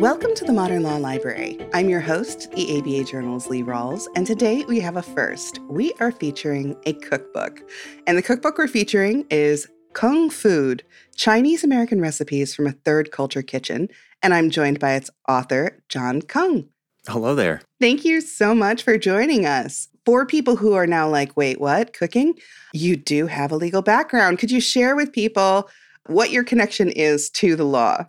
Welcome to the Modern Law Library. I'm your host, the ABA Journal's Lee Rawls, and today we have a first. We are featuring a cookbook. And the cookbook we're featuring is Kung Food Chinese American Recipes from a Third Culture Kitchen. And I'm joined by its author, Jon Kung. Hello there. Thank you so much for joining us. For people who are now like, wait, what? Cooking? You do have a legal background. Could you share with people what your connection is to the law?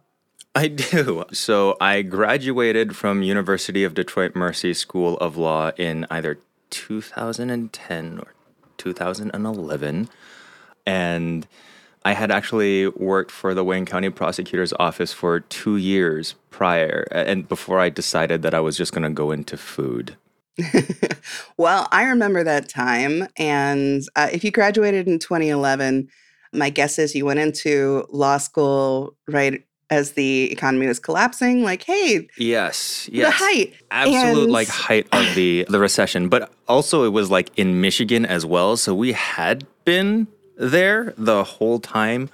I do. So I graduated from University of Detroit Mercy School of Law in either 2010 or 2011. And I had actually worked for the Wayne County Prosecutor's Office for two years prior, and before I decided that I was just going to go into food. well, I remember that time. And uh, if you graduated in 2011, my guess is you went into law school right as the economy was collapsing like hey yes yes. the height. Absolute and... like height of the the recession. But also it was like in michigan as well so we had been there the whole time.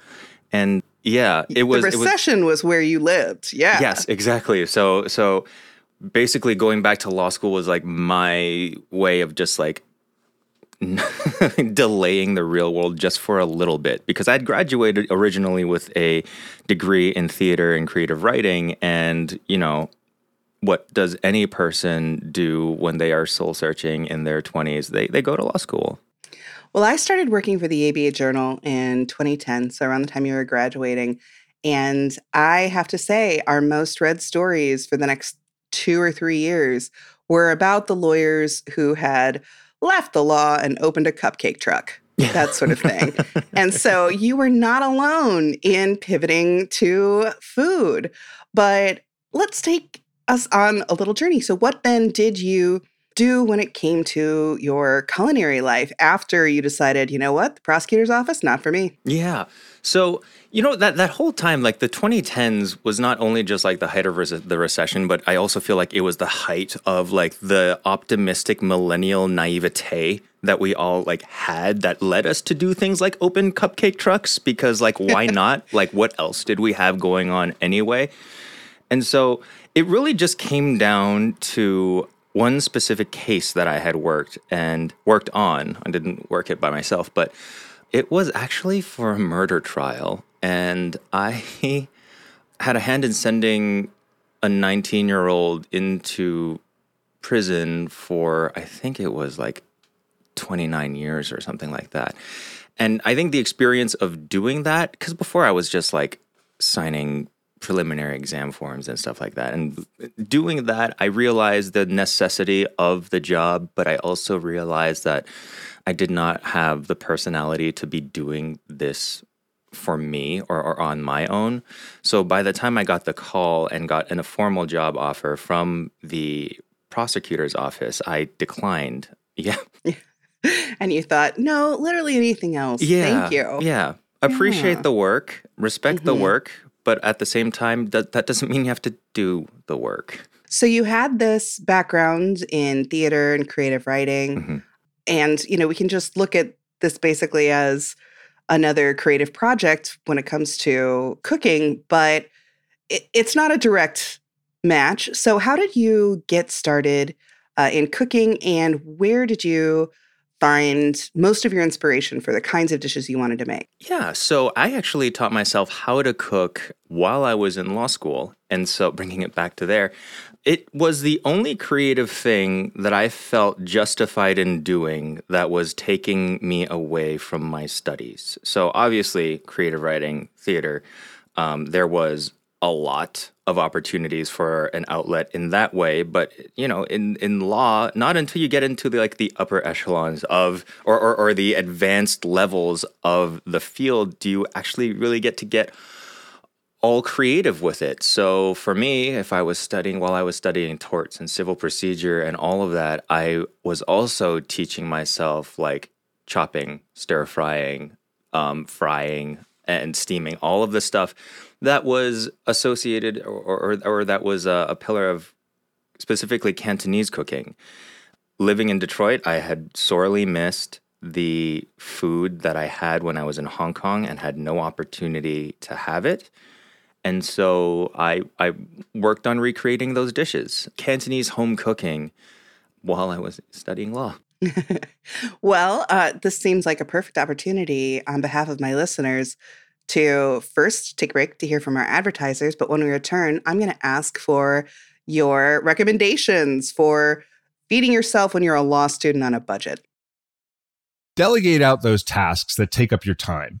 And yeah it was the recession was, was where you lived yeah. Yes exactly. So so basically going back to law school was like my way of just like delaying the real world just for a little bit because I'd graduated originally with a degree in theater and creative writing and you know what does any person do when they are soul searching in their 20s they they go to law school. Well I started working for the ABA Journal in 2010 so around the time you were graduating and I have to say our most read stories for the next 2 or 3 years were about the lawyers who had left the law and opened a cupcake truck. that sort of thing. and so you were not alone in pivoting to food. But let's take us on a little journey. So, what then did you do when it came to your culinary life after you decided, you know what, the prosecutor's office, not for me? Yeah. So, you know, that, that whole time, like the 2010s was not only just like the height of res- the recession, but I also feel like it was the height of like the optimistic millennial naivete that we all like had that led us to do things like open cupcake trucks because like why not? Like what else did we have going on anyway? And so it really just came down to one specific case that I had worked and worked on. I didn't work it by myself, but it was actually for a murder trial, and I had a hand in sending a 19 year old into prison for, I think it was like 29 years or something like that. And I think the experience of doing that, because before I was just like signing preliminary exam forms and stuff like that. And doing that, I realized the necessity of the job, but I also realized that I did not have the personality to be doing this for me or, or, on my own. So by the time I got the call and got an, a formal job offer from the prosecutor's office, I declined. Yeah. and you thought, no, literally anything else. Yeah. Thank you. Yeah. Appreciate yeah. the work, respect mm-hmm. the work, but at the same time, that, that doesn't mean you have to do the work. So you had this background in theater and creative writing. Mm-hmm. And, you know, we can just look at this basically as another creative project when it comes to cooking, but it, it's not a direct match. So, how did you get started uh, in cooking and where did you find most of your inspiration for the kinds of dishes you wanted to make? Yeah, so I actually taught myself how to cook while I was in law school. And so, bringing it back to there, it was the only creative thing that I felt justified in doing that was taking me away from my studies. So, obviously, creative writing, theater, um, there was a lot of opportunities for an outlet in that way but you know in in law not until you get into the like the upper echelons of or, or or the advanced levels of the field do you actually really get to get all creative with it. So for me, if I was studying while I was studying torts and civil procedure and all of that, I was also teaching myself like chopping, stir frying, um, frying, and steaming, all of the stuff that was associated or, or, or that was a, a pillar of specifically Cantonese cooking. Living in Detroit, I had sorely missed the food that I had when I was in Hong Kong and had no opportunity to have it. And so I I worked on recreating those dishes, Cantonese home cooking, while I was studying law. well, uh, this seems like a perfect opportunity on behalf of my listeners to first take a break to hear from our advertisers. But when we return, I'm going to ask for your recommendations for feeding yourself when you're a law student on a budget. Delegate out those tasks that take up your time.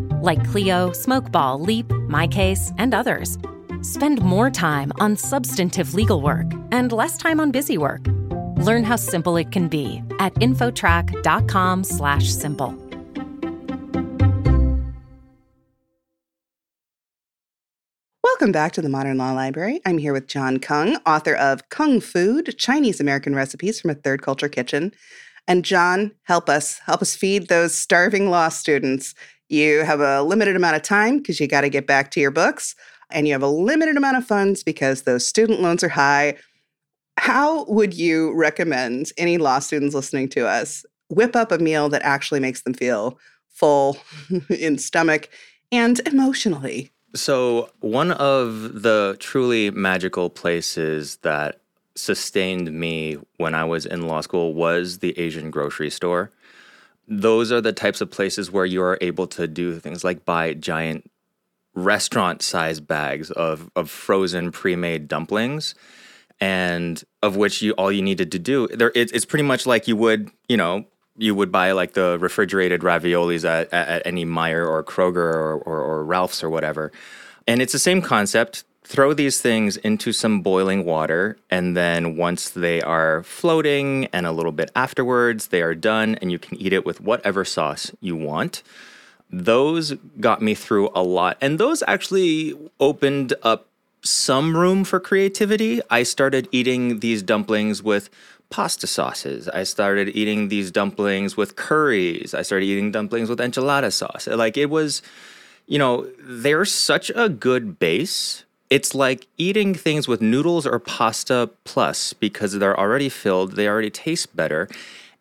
like Clio, Smokeball, Leap, MyCase, and others. Spend more time on substantive legal work and less time on busy work. Learn how simple it can be at infotrack.com/simple. Welcome back to the Modern Law Library. I'm here with Jon Kung, author of Kung Food Chinese American Recipes from a Third Culture Kitchen. And Jon, help us, help us feed those starving law students. You have a limited amount of time because you got to get back to your books, and you have a limited amount of funds because those student loans are high. How would you recommend any law students listening to us whip up a meal that actually makes them feel full in stomach and emotionally? So, one of the truly magical places that sustained me when I was in law school was the Asian grocery store. Those are the types of places where you are able to do things like buy giant restaurant sized bags of, of frozen pre made dumplings and of which you all you needed to do there it, it's pretty much like you would you know you would buy like the refrigerated raviolis at, at, any Meijer or Kroger or, or, or Ralph's or whatever. And it's the same concept. Throw these things into some boiling water, and then once they are floating and a little bit afterwards, they are done, and you can eat it with whatever sauce you want. Those got me through a lot, and those actually opened up some room for creativity. I started eating these dumplings with pasta sauces. I started eating these dumplings with curries. I started eating dumplings with enchilada sauce. Like it was, you know, they're such a good base. It's like eating things with noodles or pasta plus because they're already filled, they already taste better.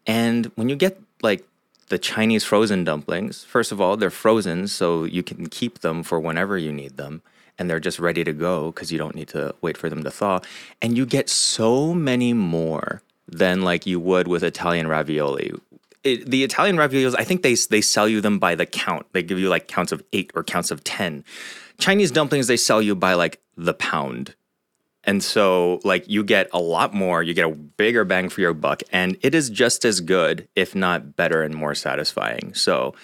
And when you get like the Chinese frozen dumplings, first of all, they're frozen, so you can keep them for whenever you need them. And they're just ready to go because you don't need to wait for them to thaw. And you get so many more than like you would with Italian ravioli. It, the Italian raviolis, I think they they sell you them by the count. They give you like counts of eight or counts of ten. Chinese dumplings they sell you by like the pound, and so like you get a lot more. You get a bigger bang for your buck, and it is just as good, if not better and more satisfying. So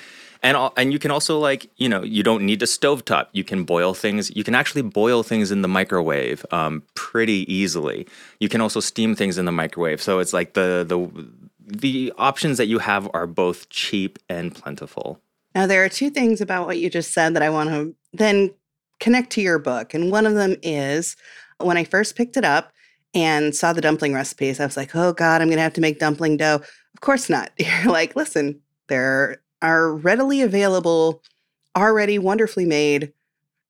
and and you can also like you know you don't need a stovetop you can boil things you can actually boil things in the microwave um, pretty easily you can also steam things in the microwave so it's like the the the options that you have are both cheap and plentiful now there are two things about what you just said that i want to then connect to your book and one of them is when i first picked it up and saw the dumpling recipes i was like oh god i'm gonna have to make dumpling dough of course not you're like listen there are readily available, already wonderfully made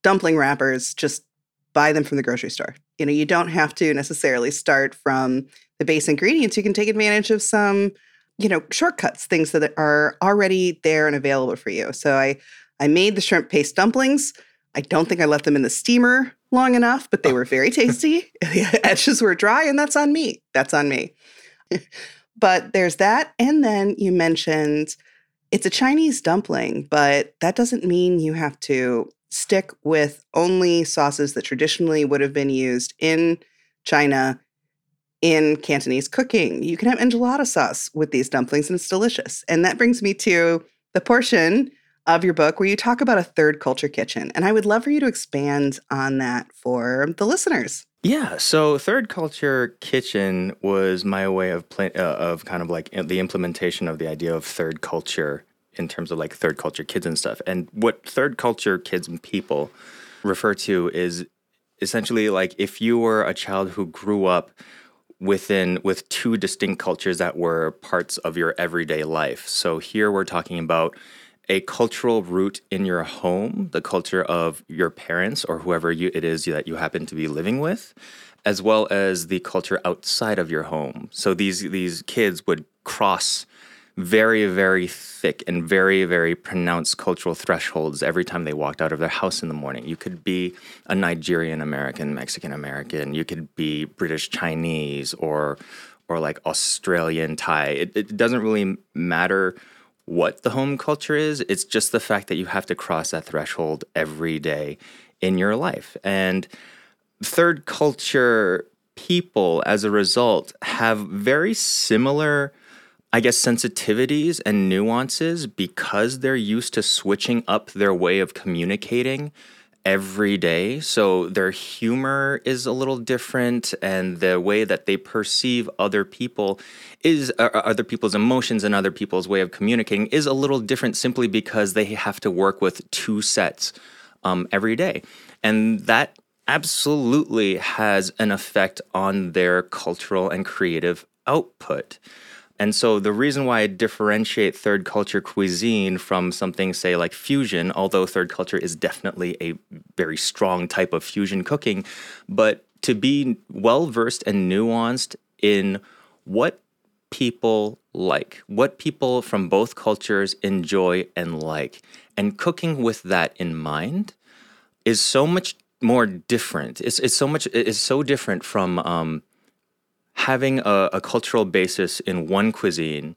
dumpling wrappers. Just buy them from the grocery store. You know, you don't have to necessarily start from the base ingredients. You can take advantage of some, you know, shortcuts, things that are already there and available for you. So I I made the shrimp paste dumplings. I don't think I left them in the steamer long enough, but they were very tasty. the edges were dry, and that's on me. That's on me. but there's that. And then you mentioned it's a Chinese dumpling, but that doesn't mean you have to stick with only sauces that traditionally would have been used in China in Cantonese cooking. You can have enchilada sauce with these dumplings and it's delicious. And that brings me to the portion of your book where you talk about a third culture kitchen. And I would love for you to expand on that for the listeners. Yeah, so third culture kitchen was my way of uh, of kind of like the implementation of the idea of third culture in terms of like third culture kids and stuff. And what third culture kids and people refer to is essentially like if you were a child who grew up within with two distinct cultures that were parts of your everyday life. So here we're talking about a cultural root in your home, the culture of your parents or whoever you, it is that you happen to be living with, as well as the culture outside of your home. So these these kids would cross very very thick and very very pronounced cultural thresholds every time they walked out of their house in the morning. You could be a Nigerian American, Mexican American, you could be British Chinese or or like Australian Thai. It, it doesn't really matter what the home culture is. It's just the fact that you have to cross that threshold every day in your life. And third culture people, as a result, have very similar, I guess, sensitivities and nuances because they're used to switching up their way of communicating every day. So their humor is a little different, and the way that they perceive other people is uh, uh, other people's emotions and other people's way of communicating is a little different simply because they have to work with two sets um, every day. And that absolutely has an effect on their cultural and creative output. And so the reason why I differentiate third culture cuisine from something, say, like fusion, although third culture is definitely a very strong type of fusion cooking, but to be well versed and nuanced in what people like, what people from both cultures enjoy and like, and cooking with that in mind is so much more different. It's, it's so much, it's so different from, um, having a, a cultural basis in one cuisine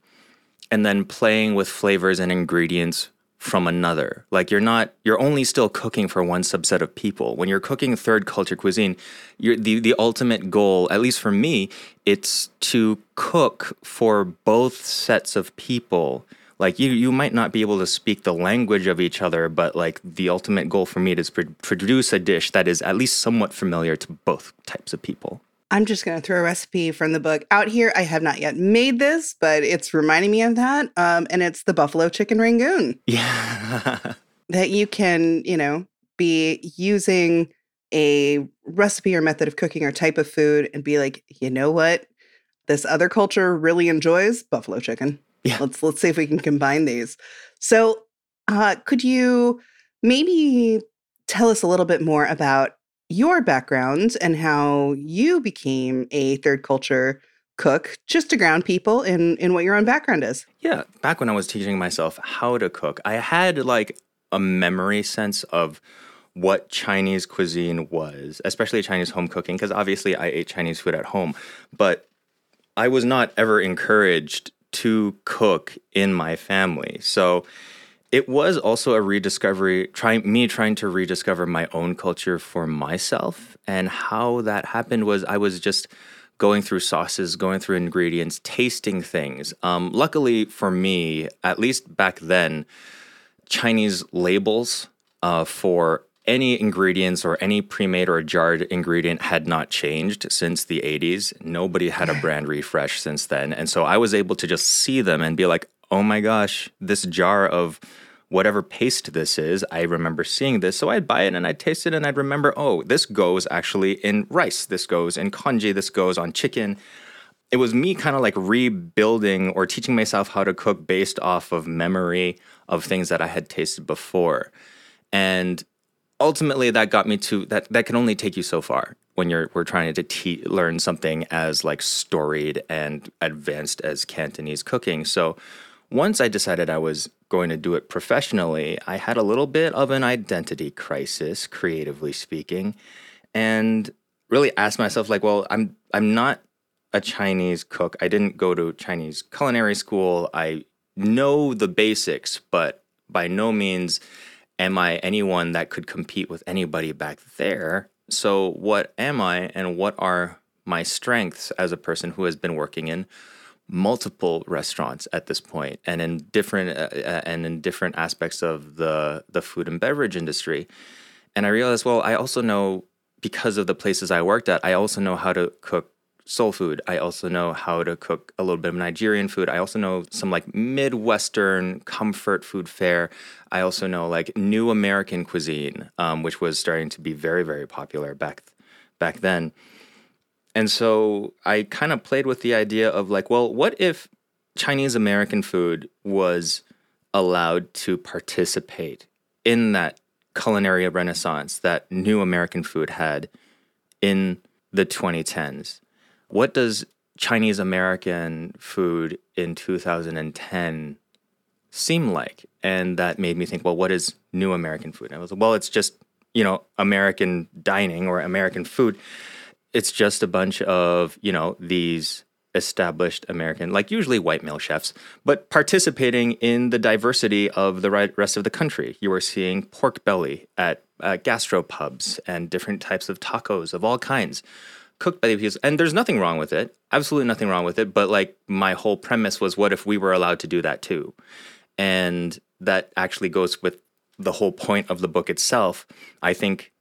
and then playing with flavors and ingredients from another. Like you're not you're only still cooking for one subset of people. When you're cooking third culture cuisine, the the ultimate goal, at least for me, it's to cook for both sets of people. Like you you might not be able to speak the language of each other, but like the ultimate goal for me is to produce a dish that is at least somewhat familiar to both types of people. I'm just going to throw a recipe from the book out here. I have not yet made this, but it's reminding me of that. Um, and it's the buffalo chicken rangoon. Yeah. that you can, you know, be using a recipe or method of cooking or type of food and be like, you know what? This other culture really enjoys buffalo chicken. Yeah. Let's let's see if we can combine these. So, uh, could you maybe tell us a little bit more about your background and how you became a third culture cook just to ground people in in what your own background is. Yeah, back when I was teaching myself how to cook, I had like a memory sense of what Chinese cuisine was, especially Chinese home cooking because obviously I ate Chinese food at home, but I was not ever encouraged to cook in my family. So it was also a rediscovery trying me trying to rediscover my own culture for myself. And how that happened was i was just going through sauces going through ingredients tasting things. Um, luckily for me at least back then chinese labels uh, for any ingredients or any pre-made or jarred ingredient had not changed since the 80s nobody had a brand refresh since then. And so i was able to just see them and be like oh my gosh, this jar of whatever paste this is, I remember seeing this. So I'd buy it and I'd taste it and I'd remember, oh, this goes actually in rice, this goes in congee, this goes on chicken. It was me kind of like rebuilding or teaching myself how to cook based off of memory of things that I had tasted before. And ultimately that got me to that that can only take you so far when you're we're trying to te- learn something as like storied and advanced as Cantonese cooking. So once I decided I was going to do it professionally, I had a little bit of an identity crisis, creatively speaking, and really asked myself, like, well, I'm I'm not a Chinese cook. I didn't go to Chinese culinary school. I know the basics, but by no means am I anyone that could compete with anybody back there? So, what am I and what are my strengths as a person who has been working in multiple restaurants at this point and in different uh, uh, and in different aspects of the the food and beverage industry. And i realized well i also know because of the places i worked at i also know how to cook soul food. I also know how to cook a little bit of nigerian food. I also know some like midwestern comfort food fare. I also know like new american cuisine um, which was starting to be very very popular back back then and so I kind of played with the idea of like, well, what if Chinese American food was allowed to participate in that culinary renaissance that new American food had in the 2010s? What does Chinese American food in 2010 seem like? And that made me think, well, what is new American food? And I was like, well, it's just, you know, American dining or American food it's just a bunch of, you know, these established American, like usually white male chefs, but participating in the diversity of the rest of the country. You are seeing pork belly at uh, gastropubs and different types of tacos of all kinds cooked by the people. And there's nothing wrong with it. Absolutely nothing wrong with it. But like my whole premise was what if we were allowed to do that too? And that actually goes with the whole point of the book itself. I think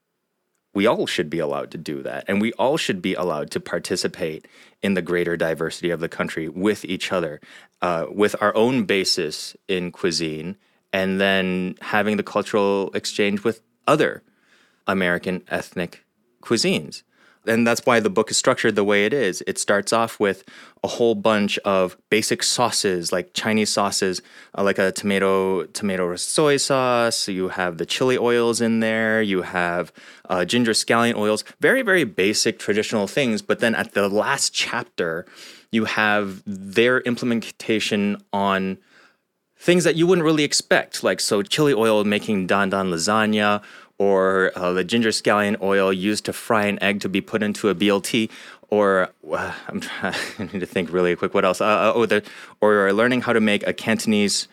we all should be allowed to do that. And we all should be allowed to participate in the greater diversity of the country with each other, uh, with our own basis in cuisine, and then having the cultural exchange with other American ethnic cuisines and that's why the book is structured the way it is. It starts off with a whole bunch of basic sauces, like Chinese sauces, uh, like a tomato tomato soy sauce. You have the chili oils in there. You have uh, ginger scallion oils. Very very basic traditional things. But then at the last chapter, you have their implementation on things that you wouldn't really expect, like so chili oil making dan dan lasagna or uh, the ginger scallion oil used to fry an egg to be put into a BLT, or uh, I'm trying I need to think really quick. What else? Uh, uh, oh, the or learning how to make a Cantonese.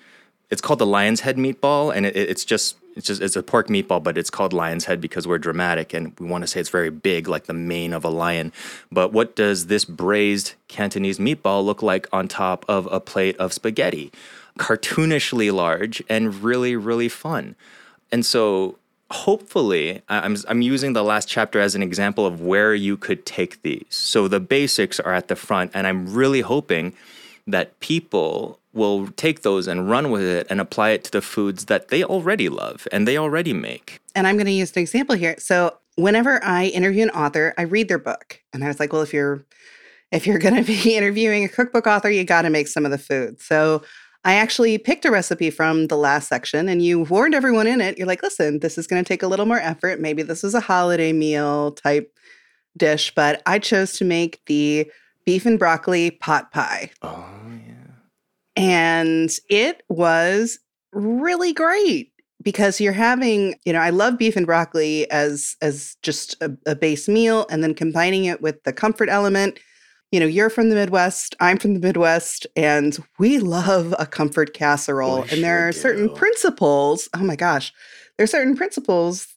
It's called the lion's head meatball, and it, it's just it's just it's a pork meatball, but it's called lion's head because we're dramatic and we want to say it's very big, like the mane of a lion. But what does this braised Cantonese meatball look like on top of a plate of spaghetti? Cartoonishly large and really really fun. And so hopefully I'm, I'm using the last chapter as an example of where you could take these. So the basics are at the front and i'm really hoping that people will take those and run with it and apply it to the foods that they already love and they already make. And i'm going to use an example here. So whenever i interview an author i read their book. And i was like well if you're if you're going to be interviewing a cookbook author you got to make some of the food. So I actually picked a recipe from the last section and you warned everyone in it. You're like, listen, this is going to take a little more effort. Maybe this is a holiday meal type dish, but I chose to make the beef and broccoli pot pie. Oh, yeah. And it was really great because you're having, you know, I love beef and broccoli as as just a, a base meal and then combining it with the comfort element you know, you're from the Midwest, I'm from the Midwest, and we love a comfort casserole. and there are do. certain principles. Oh my gosh, there are certain principles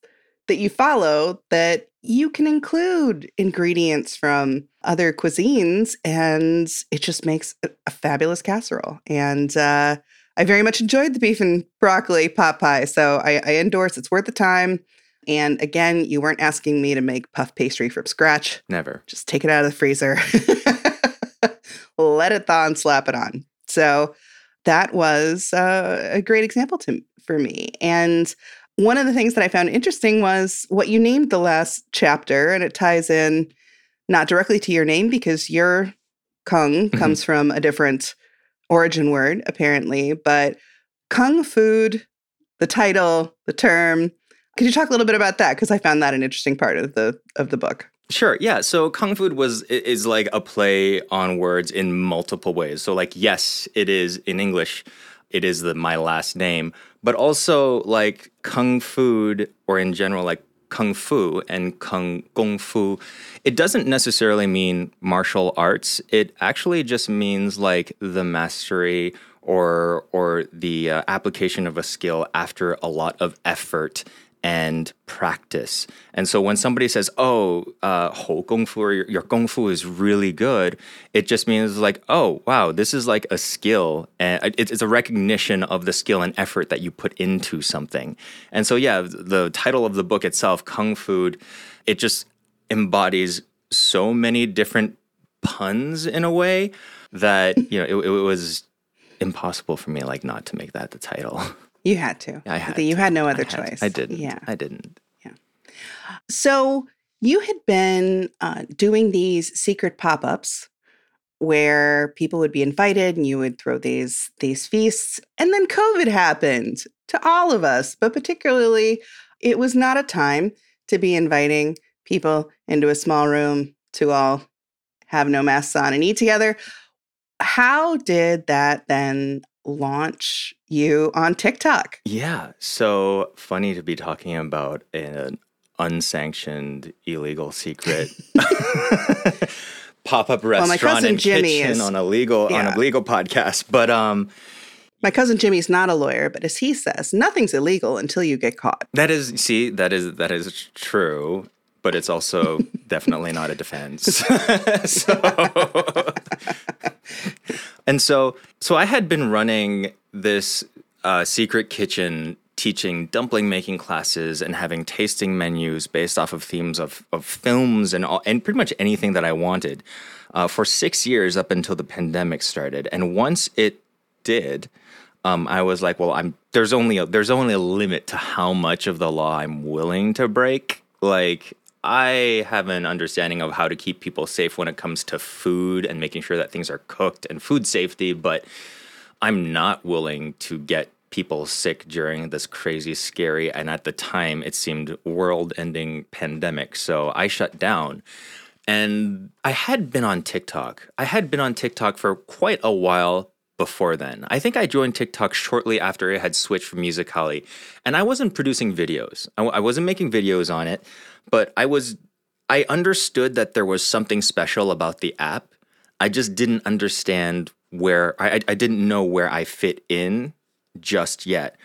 that you follow that you can include ingredients from other cuisines, and it just makes a, a fabulous casserole. And uh, I very much enjoyed the beef and broccoli pot pie, so I, I endorse. It's worth the time. And again, you weren't asking me to make puff pastry from scratch. Never. Just take it out of the freezer, let it thaw and slap it on. So that was uh, a great example to, for me. And one of the things that I found interesting was what you named the last chapter, and it ties in not directly to your name because your kung mm-hmm. comes from a different origin word, apparently, but kung food, the title, the term, could you talk a little bit about that? Because I found that an interesting part of the of the book. Sure. Yeah. So kung fu was is like a play on words in multiple ways. So like yes, it is in English, it is the my last name, but also like kung fu or in general like kung fu and kung kung fu, it doesn't necessarily mean martial arts. It actually just means like the mastery or or the uh, application of a skill after a lot of effort and practice. And so when somebody says, "Oh, uh, ho kung fu," or, your kung fu is really good, it just means like, "Oh, wow, this is like a skill, and it's, a recognition of the skill and effort that you put into something." And so, yeah, the title of the book itself, "Kung Fu," it just embodies so many different puns in a way that you know it, it was impossible for me like not to make that the title. You had to. I had. You had no I other had to. choice. I didn't. Yeah. I didn't. Yeah. So you had been uh, doing these secret pop-ups where people would be invited and you would throw these these feasts and then covid happened to all of us but particularly it was not a time to be inviting people into a small room to all have no masks on and eat together how did that then launch you on tiktok Yeah. So funny to be talking about an unsanctioned illegal secret pop-up restaurant cousin and Jimmy kitchen is- on a legal on a legal podcast. But um My cousin Jimmy's not a lawyer, but as he says, nothing's illegal until you get caught. that is see that is that is true. But it's also definitely not a defense. so, and so, so I had been running this uh, secret kitchen teaching dumpling making classes and having tasting menus based off of themes of, of films and all, and pretty much anything that I wanted uh, for six years up until the pandemic started. And once it did, um, I was like, well, I'm there's only a, there's only a limit to how much of the law I'm willing to break. Like I have an understanding of how to keep people safe when it comes to food and making sure that things are cooked and food safety, but I'm not willing to get people sick during this crazy, scary, and at the time it seemed world ending pandemic. So I shut down. And I had been on TikTok. I had been on TikTok for quite a while before then. I think I joined TikTok shortly after it had switched from Musical.ly. And I wasn't producing videos, I, I wasn't making videos on it, but I was, I understood that there was something special about the app. I just didn't understand where, I- I didn't know where I fit in just yet.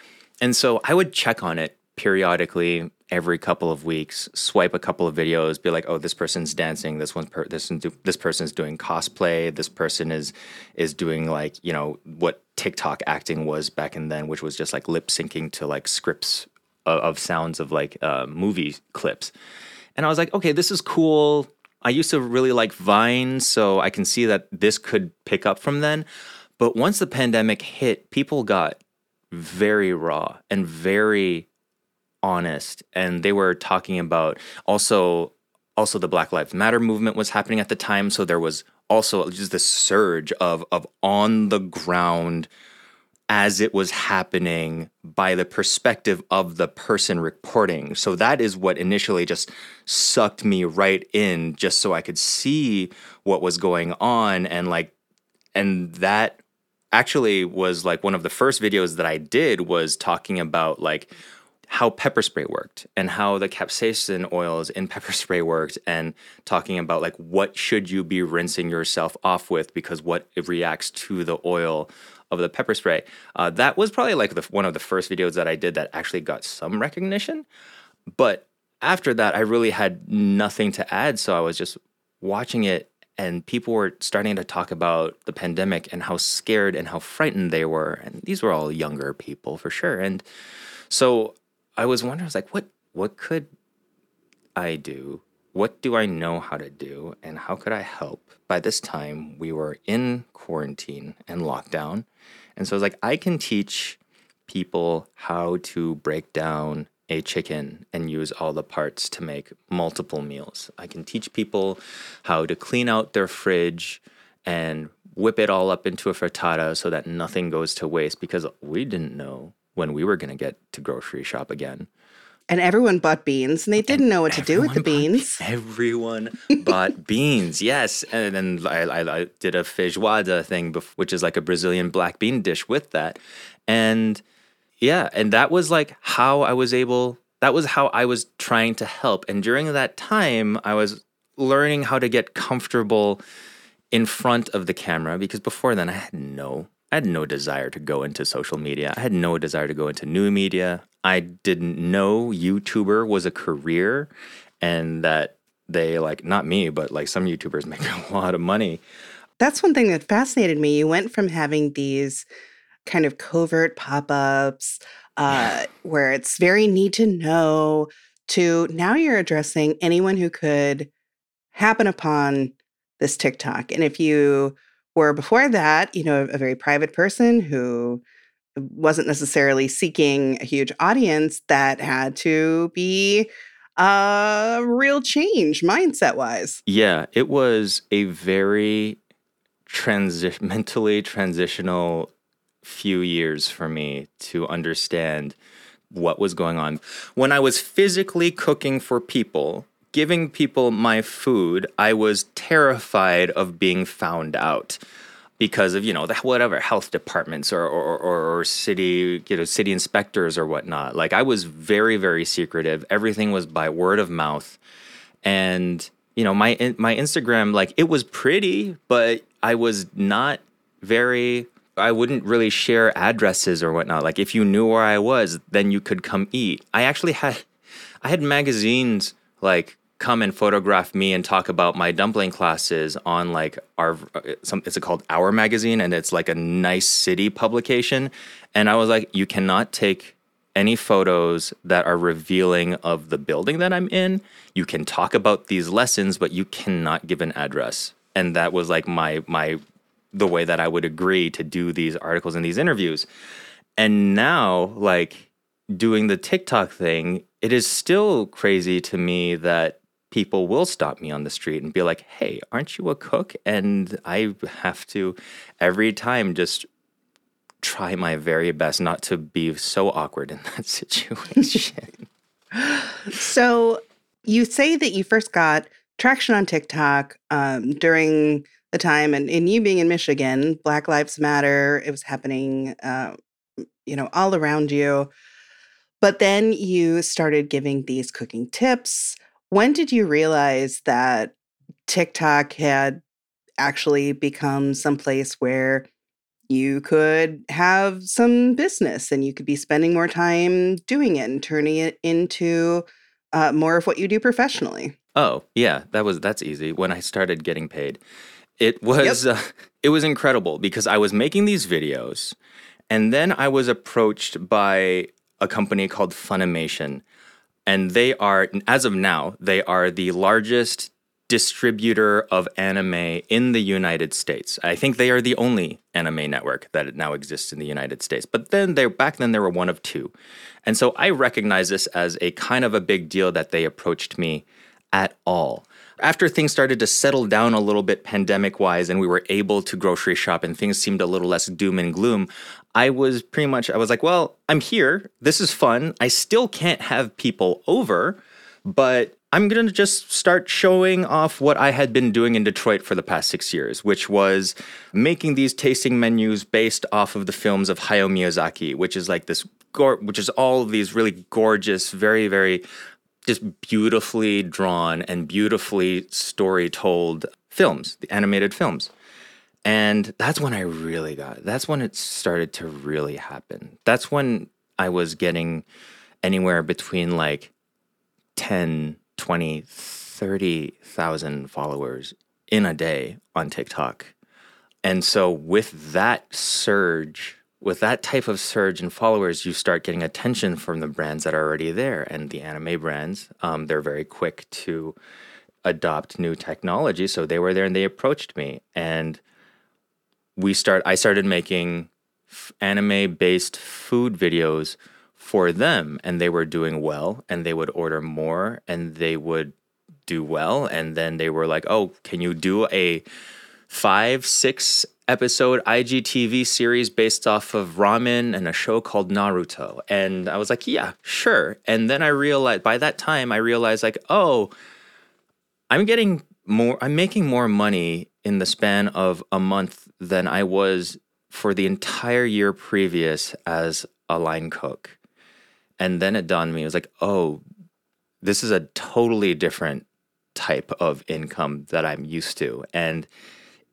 And so I would check on it periodically every couple of weeks, swipe a couple of videos, be like, "Oh, this person's dancing. This one, per- this this person's doing cosplay. This person is is doing like you know what TikTok acting was back in then, which was just like lip syncing to like scripts of, of sounds of like uh, movie clips." And I was like, "Okay, this is cool." I used to really like Vine, so I can see that this could pick up from then. But once the pandemic hit, people got very raw and very honest and they were talking about also also the black lives matter movement was happening at the time so there was also just this surge of of on the ground as it was happening by the perspective of the person reporting. So that is what initially just sucked me right in just so i could see what was going on and like and that actually was like one of the first videos that I did was talking about like how pepper spray worked and how the capsaicin oils in pepper spray worked and talking about like what should you be rinsing yourself off with because what it reacts to the oil of the pepper spray. Uh, that was probably like the, one of the first videos that I did that actually got some recognition. But after that, I really had nothing to add. So I was just watching it, and people were starting to talk about the pandemic and how scared and how frightened they were. And these were all younger people for sure. And so I was wondering, I was like, what what could I do? What do I know how to do? And how could I help? By this time, we were in quarantine and lockdown. And so I was like, I can teach people how to break down a chicken and use all the parts to make multiple meals. I can teach people how to clean out their fridge and whip it all up into a frittata so that nothing goes to waste because we didn't know when we were going to get to grocery shop again. And everyone bought beans and they didn't know what to do with the Everyone bought beans. Everyone bought beans, yes. And then I, I, I did a feijoada thing, which is like a Brazilian black bean dish with that. And yeah, and that was like how I was able, that was how I was trying to help. And during that time, I was learning how to get comfortable in front of the camera because before then I had no I had no desire to go into social media. I had no desire to go into new media. I didn't know YouTuber was a career and that they like not me, but like some YouTubers make a lot of money. That's one thing that fascinated me. You went from having these kind of covert pop-ups uh, where it's very need to know to now you're addressing anyone who could happen upon this TikTok. And if you were before that, you know, a very private person who wasn't necessarily seeking a huge audience, that had to be a real change mindset wise. Yeah, it was a very transi- mentally transitional few years for me to understand what was going on. When I was physically cooking for people, giving people my food, I was terrified of being found out because of you know the whatever health departments or, or or, or city you know city inspectors or whatnot. Like I was very very secretive. Everything was by word of mouth, and you know my my Instagram like it was pretty, but I was not very. I wouldn't really share addresses or whatnot. Like if you knew where I was, then you could come eat. I actually had I had magazines like come and photograph me and talk about my dumpling classes on like our uh, some it's called Hour magazine? And it's like a nice city publication. And I was like you cannot take any photos that are revealing of the building that I'm in. You can talk about these lessons but you cannot give an address. And that was like my my the way that I would agree to do these articles and these interviews. And now like doing the TikTok thing it is still crazy to me that people will stop me on the street and be like, hey, aren't you a cook? And I have to every time just try my very best not to be so awkward in that situation. so you say that you first got traction on TikTok um, during the time, and, and you being in Michigan, Black Lives Matter, it was happening, uh, you know, all around you. But then you started giving these cooking tips. When did you realize that TikTok had actually become someplace where you could have some business and you could be spending more time doing it and turning it into uh, more of what you do professionally? Oh, yeah, that was that's easy. When I started getting paid, it was yep. uh, it was incredible because I was making these videos, and then I was approached by a company called Funimation, and they are as of now they are the largest distributor of anime in the United States. I think they are the only anime network that now exists in the United States. But then they back then they were one of two. And so I recognize this as a kind of a big deal that they approached me at all. After things started to settle down a little bit pandemic wise and we were able to grocery shop and things seemed a little less doom and gloom, I was pretty much, I was like, well, I'm here. This is fun. I still can't have people over, but I'm going to just start showing off what I had been doing in Detroit for the past six years, which was making these tasting menus based off of the films of Hayao Miyazaki, which is like this, which is all of these really gorgeous, very, very just beautifully drawn and beautifully story told films, the animated films. And that's when I really got, that's when it started to really happen. That's when I was getting anywhere between like 10, 20, 30,000 followers in a day on TikTok. And so with that surge, with that type of surge in followers, you start getting attention from the brands that are already there. And the anime brands, um, they're very quick to adopt new technology. So they were there and they approached me. And we start I started making f- anime based food videos for them and they were doing well and they would order more and they would do well and then they were like, "Oh, can you do a 5 6 episode IGTV series based off of ramen and a show called Naruto?" And I was like, "Yeah, sure." And then I realized by that time I realized like, "Oh, I'm getting more I'm making more money in the span of a month than I was for the entire year previous as a line cook. And then it dawned on me, it was like, oh, this is a totally different type of income that I'm used to. And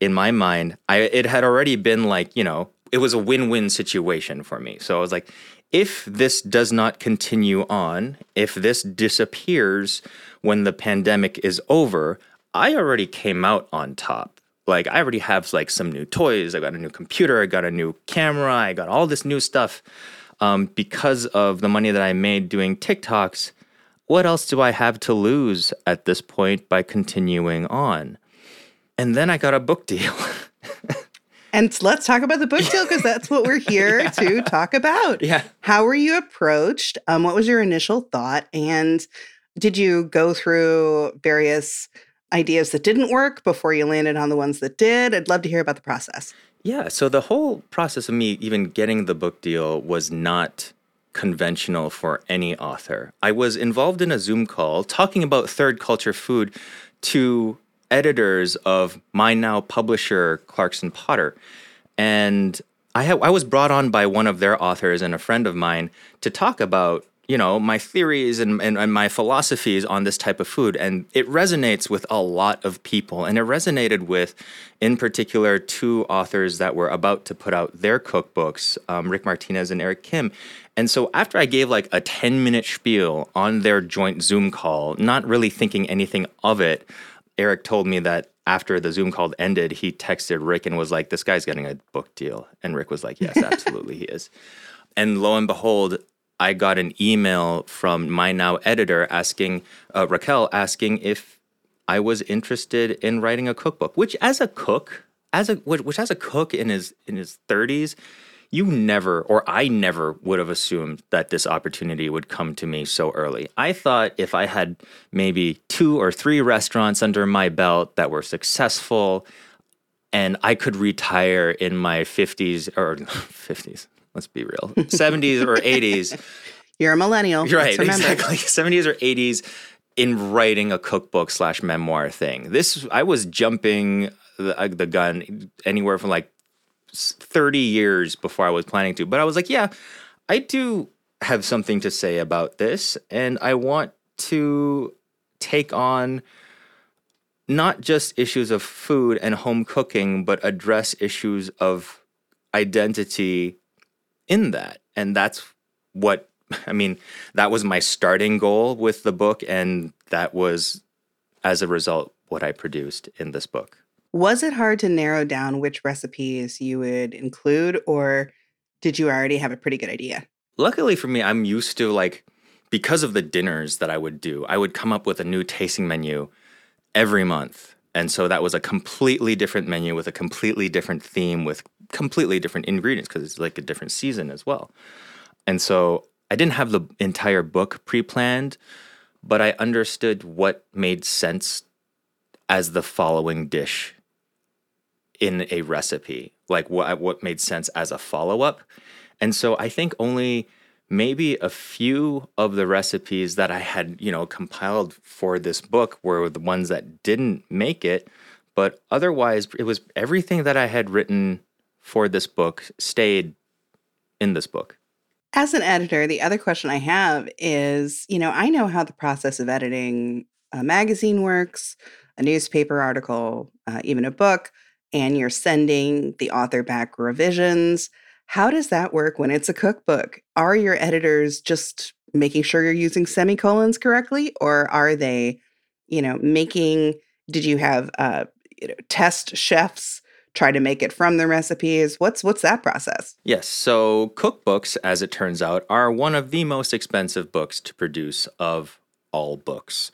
in my mind, I it had already been like, you know, it was a win-win situation for me. So I was like, if this does not continue on, if this disappears when the pandemic is over, I already came out on top. Like I already have like some new toys. I got a new computer. I got a new camera. I got all this new stuff um, because of the money that I made doing TikToks. What else do I have to lose at this point by continuing on? And then I got a book deal. And let's talk about the book deal because that's what we're here yeah. to talk about. Yeah. How were you approached? Um, what was your initial thought? And did you go through various ideas that didn't work before you landed on the ones that did? I'd love to hear about the process. Yeah. So the whole process of me even getting the book deal was not conventional for any author. I was involved in a Zoom call talking about third culture food to editors of my now publisher, Clarkson Potter. And I, ha- I was brought on by one of their authors and a friend of mine to talk about you know my theories and, and, and, my philosophies on this type of food and it resonates with a lot of people and it resonated with in particular two authors that were about to put out their cookbooks um, rick martinez and eric kim and so after i gave like a 10 minute spiel on their joint zoom call not really thinking anything of it Eric told me that after the Zoom call ended, he texted Rick and was like, This guy's getting a book deal. And Rick was like, Yes, absolutely, he is. And lo and behold, I got an email from my now editor asking, uh, Raquel, asking if I was interested in writing a cookbook, which as a cook, as a which as a cook in his in his 30s, you never, or I never would have assumed that this opportunity would come to me so early. I thought if I had maybe two or three restaurants under my belt that were successful and I could retire in my 50s or 50s, let's be real, 70s or 80s. You're a millennial. Right, exactly. 70s or 80s in writing a cookbook slash memoir thing. This, I was jumping the, uh, the gun anywhere from like 30 years before I was planning to. But I was like, yeah, I do have something to say about this. And I want to take on not just issues of food and home cooking, but address issues of identity in that. And that's what, I mean, that was my starting goal with the book. And that was, as a result, what I produced in this book. Was it hard to narrow down which recipes you would include, or did you already have a pretty good idea? Luckily for me, I'm used to like, because of the dinners that I would do, I would come up with a new tasting menu every month. And so that was a completely different menu with a completely different theme with completely different ingredients because it's like a different season as well. And so I didn't have the entire book pre planned, but I understood what made sense as the following dish in a recipe, like what what made sense as a follow up. And so I think only maybe a few of the recipes that I had, you know, compiled for this book were the ones that didn't make it, but otherwise it was everything that I had written for this book stayed in this book. As an editor, the other question I have is, you know, I know how the process of editing a magazine works, a newspaper article, uh, even a book and you're sending the author back revisions. How does that work when it's a cookbook? Are your editors just making sure you're using semicolons correctly, or are they, you know, making? Did you have uh, you know, test chefs try to make it from the recipes? What's what's that process? Yes, so cookbooks, as it turns out, are one of the most expensive books to produce of all books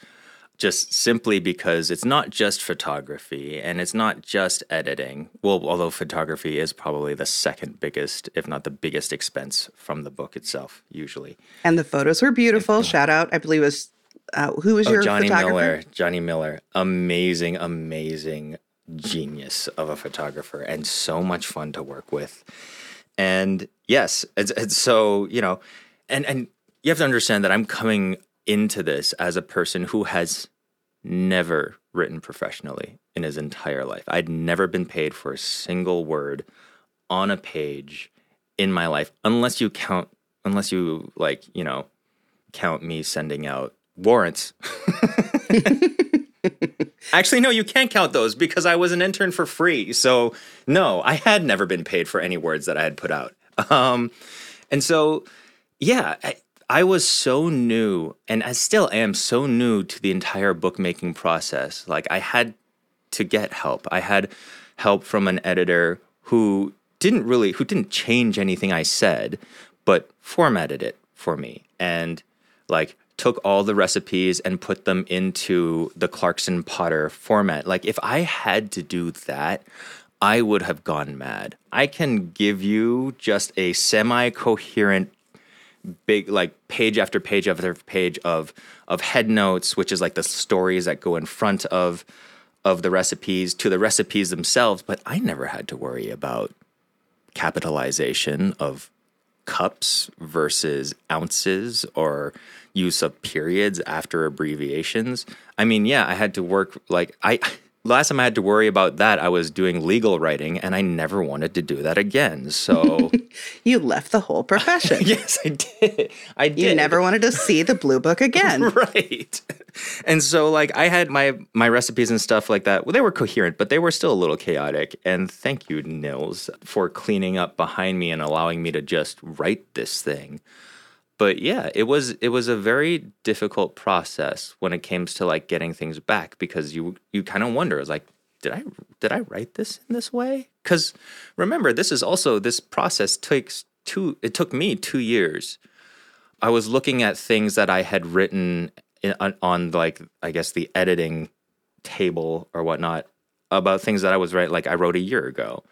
just simply because it's not just photography and it's not just editing. Well, although photography is probably the second biggest, if not the biggest expense from the book itself, usually. And the photos were beautiful. If, Shout out, I believe it was uh, who was oh, your Johnny Miller? Johnny Miller, amazing, amazing genius of a photographer, and so much fun to work with. And yes, it's, it's so you know, and and you have to understand that I'm coming into this as a person who has never written professionally in his entire life. I'd never been paid for a single word on a page in my life, unless you count, unless you like, you know, count me sending out warrants. Actually, no, you can't count those because I was an intern for free. So, no, I had never been paid for any words that I had put out. Um, and so, yeah, I, I was so new, and I still am so new to the entire bookmaking process. Like, I had to get help. I had help from an editor who didn't really, who didn't change anything I said, but formatted it for me and like took all the recipes and put them into the Clarkson Potter format. Like if I had to do that, I would have gone mad. I can give you just a semi coherent big like page after page after page of of head notes which is like the stories that go in front of of the recipes to the recipes themselves but i never had to worry about capitalization of cups versus ounces or use of periods after abbreviations. I mean, yeah, I had to work like I last time I had to worry about that, I was doing legal writing and I never wanted to do that again. So you left the whole profession. yes, I did. I did. You never wanted to see the blue book again. right. And so like I had my my recipes and stuff like that. Well, they were coherent, but they were still a little chaotic. And thank you, Nils, for cleaning up behind me and allowing me to just write this thing but yeah, it was it was a very difficult process when it comes to like getting things back because you you kind of wonder like did I did I write this in this way? Cuz remember this is also this process takes two it took me 2 years. I was looking at things that I had written in, on, on like I guess the editing table or whatnot about things that I was writing like I wrote a year ago.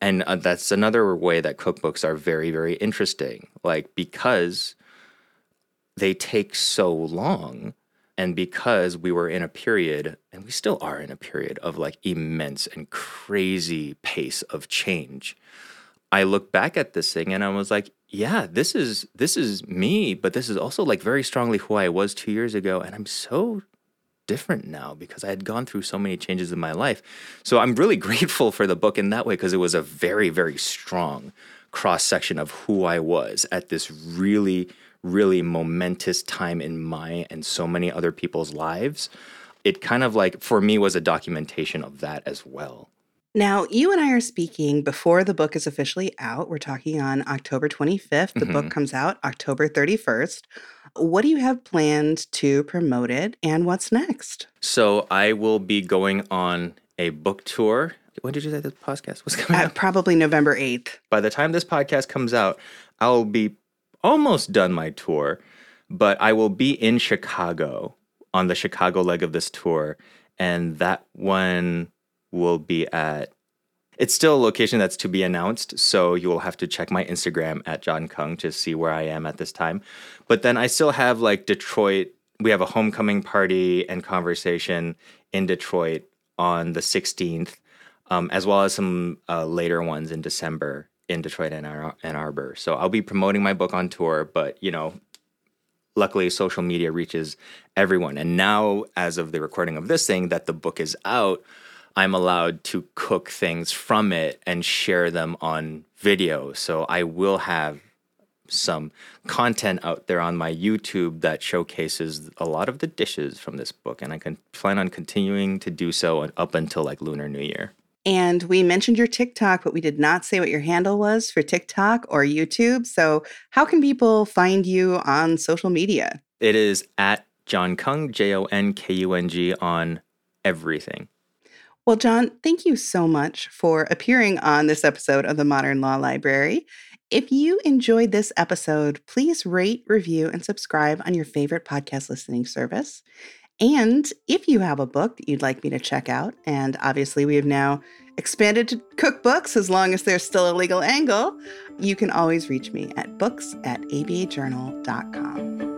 And uh, that's another way that cookbooks are very very interesting like because they take so long. And because we were in a period, and we still are in a period of like immense and crazy pace of change, I look back at this thing and I was like, yeah, this is this is me, but this is also like very strongly who I was two years ago, and I'm so different now because I had gone through so many changes in my life. So I'm really grateful for the book in that way because it was a very very strong cross section of who I was at this really really momentous time in my and so many other people's lives, it kind of like for me was a documentation of that as well. Now, you and I are speaking before the book is officially out. We're talking on October 25th. The mm-hmm. book comes out October 31st. What do you have planned to promote it and what's next? So, I will be going on a book tour. When did you say this podcast was coming uh, out? Probably November 8th. By the time this podcast comes out, I'll be almost done my tour, but I will be in Chicago on the Chicago leg of this tour. And that one will be at, it's still a location that's to be announced. So you will have to check my Instagram at Jon Kung to see where I am at this time. But then I still have like Detroit. We have a homecoming party and conversation in Detroit on the 16th, um, as well as some uh, later ones in December in Detroit and Ann Arbor. So I'll be promoting my book on tour, but you know, luckily social media reaches everyone. And now, as of the recording of this thing, that the book is out, I'm allowed to cook things from it and share them on video. So I will have some content out there on my YouTube that showcases a lot of the dishes from this book, and I can plan on continuing to do so up until like Lunar New Year. And we mentioned your TikTok, but we did not say what your handle was for TikTok or YouTube. So, how can people find you on social media? It is at Jon Kung, J O N K U N G, on everything. Well, Jon, thank you so much for appearing on this episode of the Modern Law Library. If you enjoyed this episode, please rate, review, and subscribe on your favorite podcast listening service. And if you have a book that you'd like me to check out, and obviously we have now expanded to cookbooks as long as there's still a legal angle, you can always reach me at books at abajournal.com.